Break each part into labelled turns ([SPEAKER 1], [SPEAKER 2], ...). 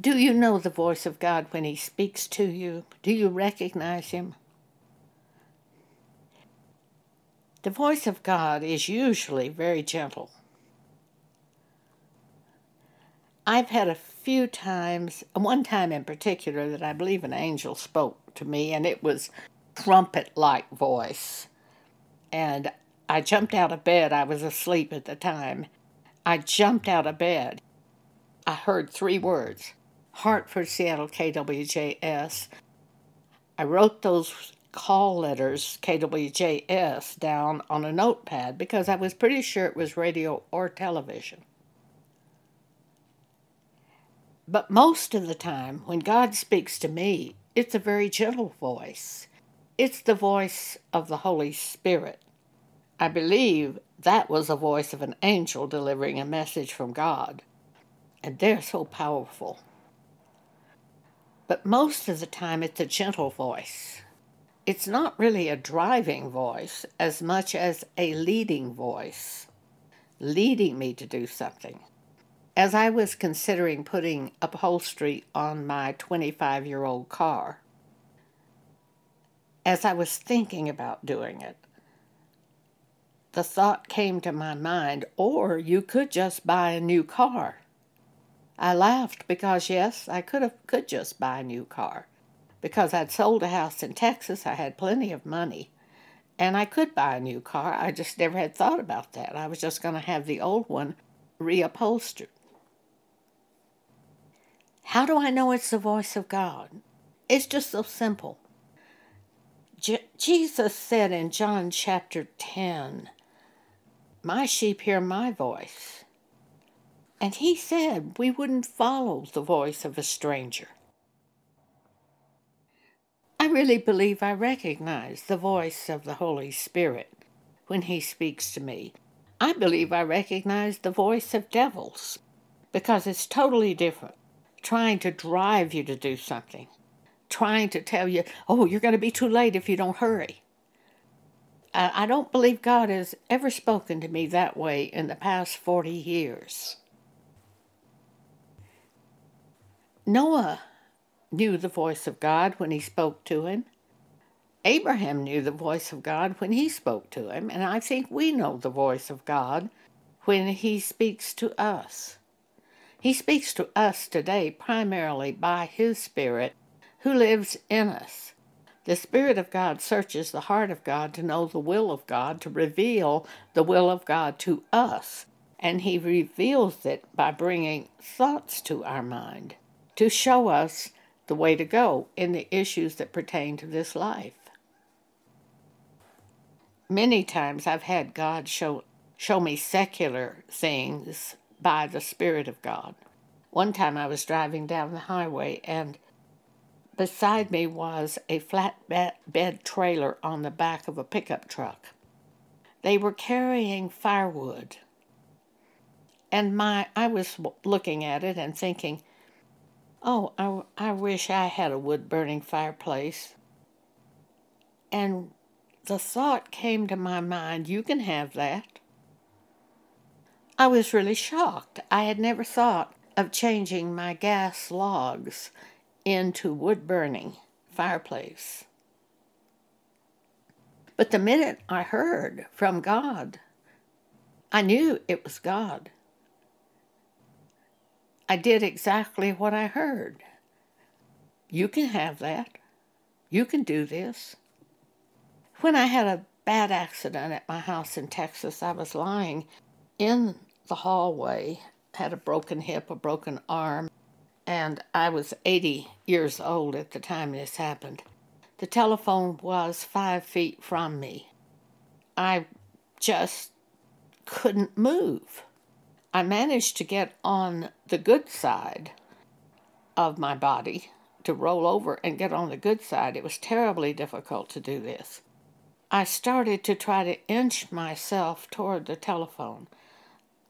[SPEAKER 1] Do you know the voice of God when He speaks to you? Do you recognize Him? The voice of God is usually very gentle. I've had a few times, one time in particular, that I believe an angel spoke to me, and it was trumpet like voice. And I jumped out of bed. I was asleep at the time. I jumped out of bed. I heard three words Hartford, Seattle, KWJS. I wrote those call letters, KWJS, down on a notepad because I was pretty sure it was radio or television. But most of the time, when God speaks to me, it's a very gentle voice. It's the voice of the Holy Spirit. I believe that was the voice of an angel delivering a message from God. And they're so powerful. But most of the time, it's a gentle voice. It's not really a driving voice as much as a leading voice, leading me to do something. As I was considering putting upholstery on my 25 year old car, as I was thinking about doing it, the thought came to my mind, or you could just buy a new car. I laughed because, yes, I could have could just buy a new car. Because I'd sold a house in Texas, I had plenty of money, and I could buy a new car. I just never had thought about that. I was just going to have the old one reupholstered. How do I know it's the voice of God? It's just so simple. Je- Jesus said in John chapter 10, My sheep hear my voice. And he said we wouldn't follow the voice of a stranger. I really believe I recognize the voice of the Holy Spirit when he speaks to me. I believe I recognize the voice of devils because it's totally different trying to drive you to do something, trying to tell you, oh, you're going to be too late if you don't hurry. I don't believe God has ever spoken to me that way in the past 40 years. Noah knew the voice of God when he spoke to him. Abraham knew the voice of God when he spoke to him, and I think we know the voice of God when he speaks to us. He speaks to us today primarily by His Spirit who lives in us. The Spirit of God searches the heart of God to know the will of God, to reveal the will of God to us. And He reveals it by bringing thoughts to our mind to show us the way to go in the issues that pertain to this life. Many times I've had God show, show me secular things by the Spirit of God. One time I was driving down the highway and beside me was a flatbed trailer on the back of a pickup truck. They were carrying firewood. And my I was looking at it and thinking, "Oh, I, I wish I had a wood burning fireplace." And the thought came to my mind, "You can have that." I was really shocked. I had never thought of changing my gas logs into wood burning fireplace. But the minute I heard from God, I knew it was God. I did exactly what I heard. You can have that. You can do this. When I had a bad accident at my house in Texas, I was lying in the hallway, had a broken hip, a broken arm, and I was 80 years old at the time this happened. The telephone was five feet from me. I just couldn't move. I managed to get on the good side of my body to roll over and get on the good side. It was terribly difficult to do this. I started to try to inch myself toward the telephone.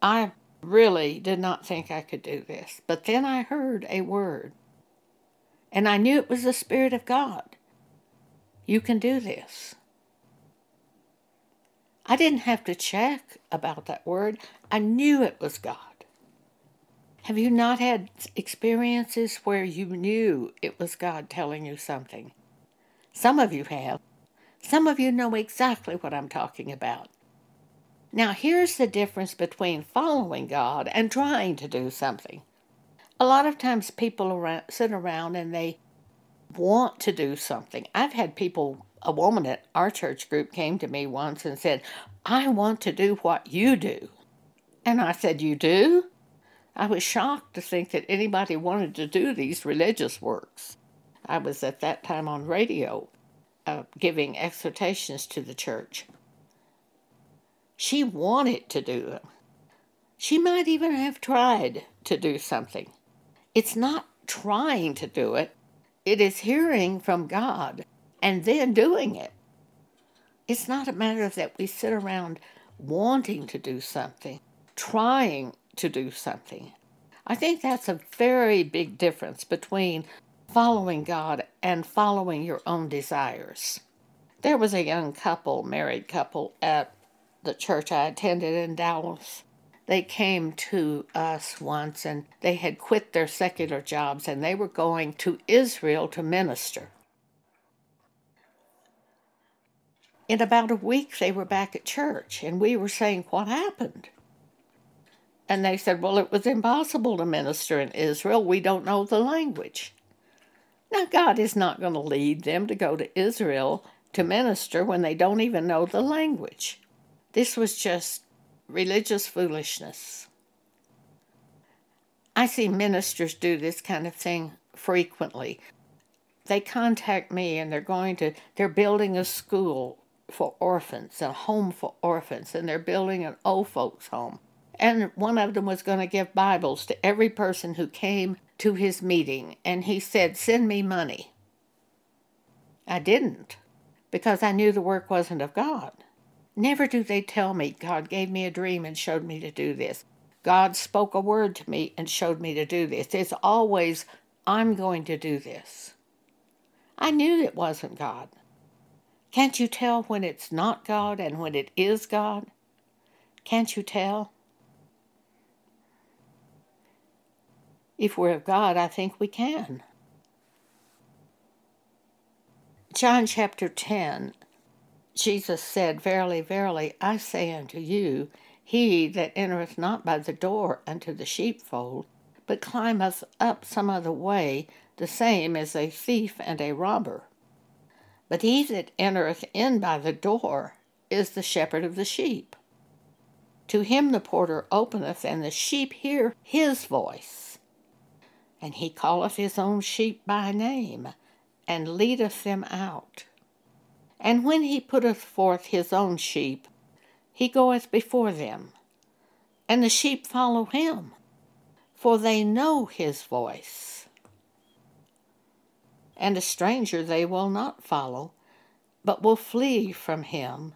[SPEAKER 1] I really did not think I could do this, but then I heard a word, and I knew it was the Spirit of God. You can do this. I didn't have to check about that word. I knew it was God. Have you not had experiences where you knew it was God telling you something? Some of you have. Some of you know exactly what I'm talking about. Now, here's the difference between following God and trying to do something. A lot of times people around, sit around and they want to do something. I've had people, a woman at our church group came to me once and said, I want to do what you do. And I said, You do? I was shocked to think that anybody wanted to do these religious works. I was at that time on radio uh, giving exhortations to the church. She wanted to do them. She might even have tried to do something. It's not trying to do it, it is hearing from God and then doing it. It's not a matter of that we sit around wanting to do something, trying to do something. I think that's a very big difference between following God and following your own desires. There was a young couple, married couple, at the church I attended in Dallas. They came to us once and they had quit their secular jobs and they were going to Israel to minister. In about a week, they were back at church, and we were saying, What happened? And they said, Well, it was impossible to minister in Israel. We don't know the language. Now, God is not going to lead them to go to Israel to minister when they don't even know the language. This was just religious foolishness. I see ministers do this kind of thing frequently. They contact me and they're going to, they're building a school for orphans, and a home for orphans, and they're building an old folks' home. And one of them was going to give Bibles to every person who came to his meeting. And he said, Send me money. I didn't because I knew the work wasn't of God. Never do they tell me God gave me a dream and showed me to do this. God spoke a word to me and showed me to do this. It's always, I'm going to do this. I knew it wasn't God. Can't you tell when it's not God and when it is God? Can't you tell? If we're of God, I think we can. John chapter 10, Jesus said, Verily, verily, I say unto you, he that entereth not by the door unto the sheepfold, but climbeth up some other way, the same is a thief and a robber. But he that entereth in by the door is the shepherd of the sheep. To him the porter openeth, and the sheep hear his voice and he calleth his own sheep by name, and leadeth them out. And when he putteth forth his own sheep, he goeth before them, and the sheep follow him, for they know his voice. And a stranger they will not follow, but will flee from him,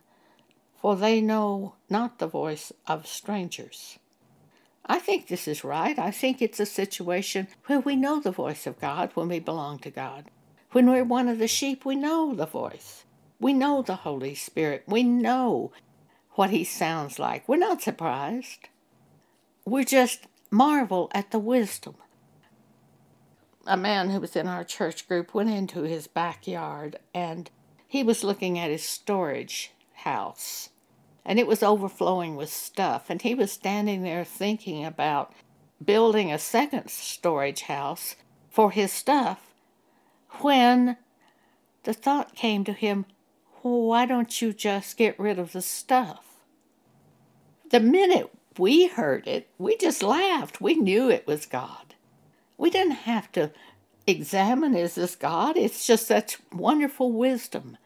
[SPEAKER 1] for they know not the voice of strangers. I think this is right. I think it's a situation where we know the voice of God when we belong to God. When we're one of the sheep, we know the voice. We know the Holy Spirit. We know what He sounds like. We're not surprised. We just marvel at the wisdom. A man who was in our church group went into his backyard and he was looking at his storage house and it was overflowing with stuff. And he was standing there thinking about building a second storage house for his stuff when the thought came to him, why don't you just get rid of the stuff? The minute we heard it, we just laughed. We knew it was God. We didn't have to examine is this God? It's just such wonderful wisdom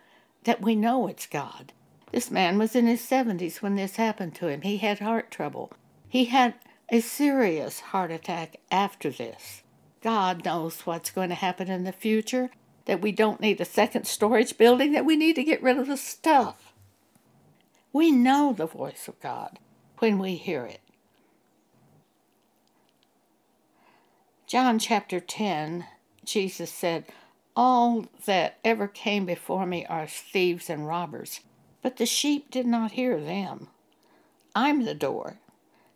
[SPEAKER 1] that we know it's God. This man was in his 70s when this happened to him. He had heart trouble. He had a serious heart attack after this. God knows what's going to happen in the future, that we don't need a second storage building, that we need to get rid of the stuff. We know the voice of God when we hear it. John chapter 10, Jesus said, All that ever came before me are thieves and robbers but the sheep did not hear them. I'm the door.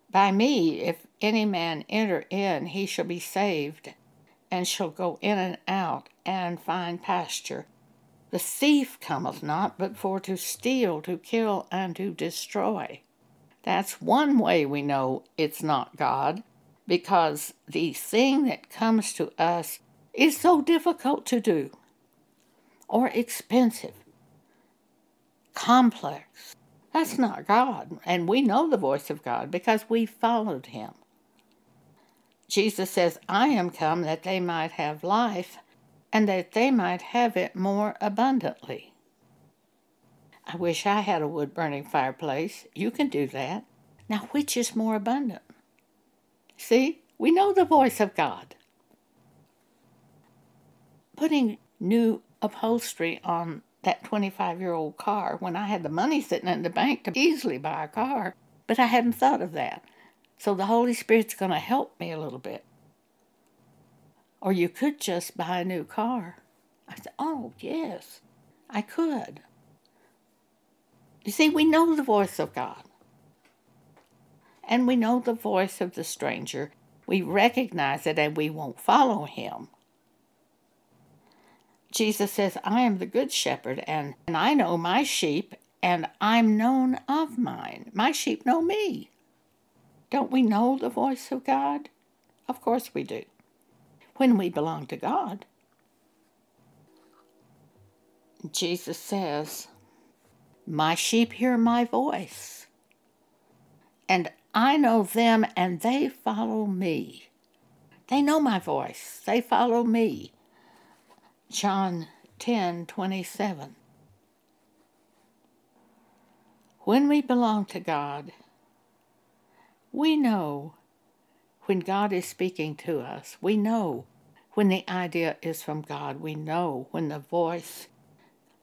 [SPEAKER 1] By me, if any man enter in, he shall be saved, and shall go in and out, and find pasture. The thief cometh not but for to steal, to kill, and to destroy. That's one way we know it's not God, because the thing that comes to us is so difficult to do, or expensive, complex. That's not God. And we know the voice of God because we followed him. Jesus says, I am come that they might have life and that they might have it more abundantly. I wish I had a wood burning fireplace. You can do that. Now, which is more abundant? See, we know the voice of God. Putting new upholstery on that 25 year old car when I had the money sitting in the bank to easily buy a car, but I hadn't thought of that. So the Holy Spirit's going to help me a little bit. Or you could just buy a new car. I said, Oh, yes, I could. You see, we know the voice of God. And we know the voice of the stranger. We recognize it and we won't follow him. Jesus says, I am the good shepherd, and, and I know my sheep, and I'm known of mine. My sheep know me. Don't we know the voice of God? Of course we do. When we belong to God. Jesus says, My sheep hear my voice, and I know them, and they follow me. They know my voice, they follow me. John 10 27. When we belong to God, we know when God is speaking to us. We know when the idea is from God. We know when the voice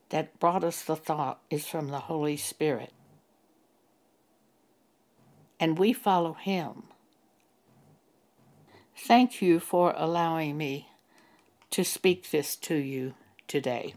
[SPEAKER 1] that brought us the thought is from the Holy Spirit. And we follow Him. Thank you for allowing me to speak this to you today.